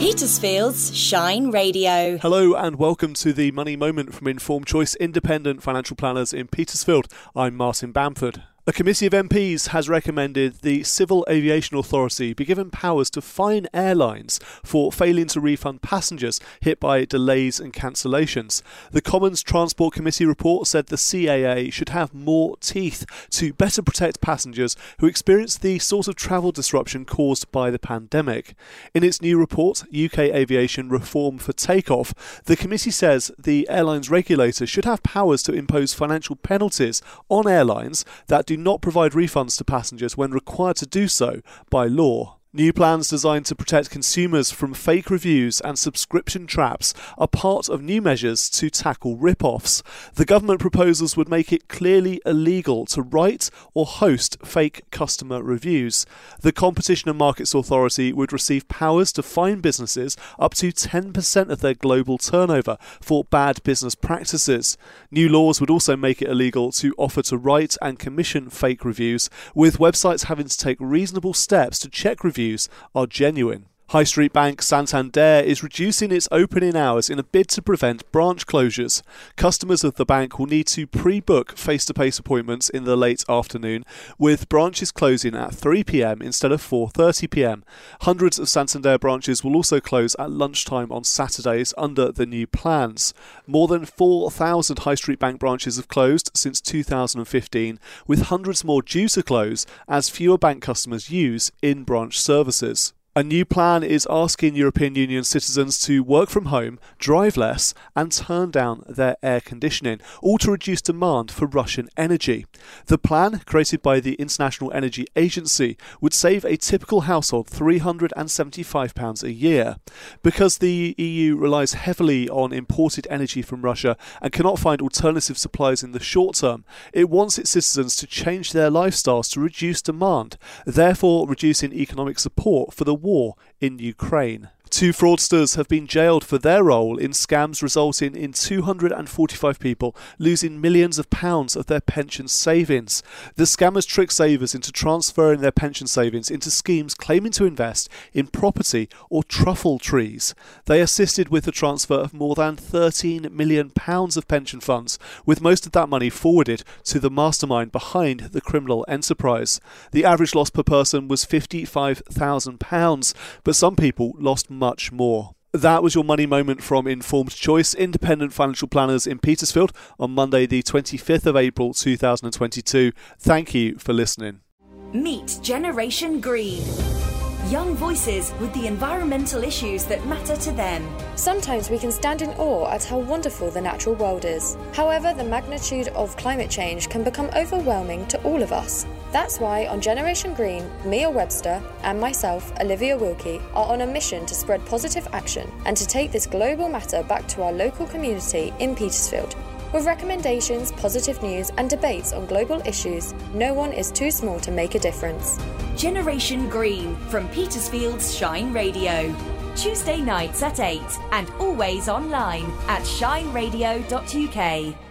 Petersfield's Shine Radio. Hello and welcome to the Money Moment from Informed Choice Independent Financial Planners in Petersfield. I'm Martin Bamford. A committee of MPs has recommended the Civil Aviation Authority be given powers to fine airlines for failing to refund passengers hit by delays and cancellations. The Commons Transport Committee report said the CAA should have more teeth to better protect passengers who experience the sort of travel disruption caused by the pandemic. In its new report, UK Aviation Reform for Takeoff, the committee says the airlines regulator should have powers to impose financial penalties on airlines that do not provide refunds to passengers when required to do so by law. New plans designed to protect consumers from fake reviews and subscription traps are part of new measures to tackle rip-offs. The government proposals would make it clearly illegal to write or host fake customer reviews. The Competition and Markets Authority would receive powers to fine businesses up to 10% of their global turnover for bad business practices. New laws would also make it illegal to offer to write and commission fake reviews, with websites having to take reasonable steps to check reviews are genuine. High Street Bank Santander is reducing its opening hours in a bid to prevent branch closures. Customers of the bank will need to pre book face to face appointments in the late afternoon, with branches closing at 3 pm instead of 4:30 pm. Hundreds of Santander branches will also close at lunchtime on Saturdays under the new plans. More than 4,000 High Street Bank branches have closed since 2015, with hundreds more due to close as fewer bank customers use in branch services. A new plan is asking European Union citizens to work from home, drive less, and turn down their air conditioning, all to reduce demand for Russian energy. The plan, created by the International Energy Agency, would save a typical household £375 a year. Because the EU relies heavily on imported energy from Russia and cannot find alternative supplies in the short term, it wants its citizens to change their lifestyles to reduce demand, therefore reducing economic support for the war in Ukraine. Two fraudsters have been jailed for their role in scams resulting in 245 people losing millions of pounds of their pension savings. The scammers tricked savers into transferring their pension savings into schemes claiming to invest in property or truffle trees. They assisted with the transfer of more than 13 million pounds of pension funds, with most of that money forwarded to the mastermind behind the criminal enterprise. The average loss per person was 55,000 pounds, but some people lost much more. That was your money moment from Informed Choice, independent financial planners in Petersfield on Monday, the 25th of April 2022. Thank you for listening. Meet Generation Green. Young voices with the environmental issues that matter to them. Sometimes we can stand in awe at how wonderful the natural world is. However, the magnitude of climate change can become overwhelming to all of us. That's why on Generation Green, Mia Webster and myself, Olivia Wilkie, are on a mission to spread positive action and to take this global matter back to our local community in Petersfield. With recommendations, positive news, and debates on global issues, no one is too small to make a difference. Generation Green from Petersfield's Shine Radio. Tuesday nights at 8 and always online at shineradio.uk.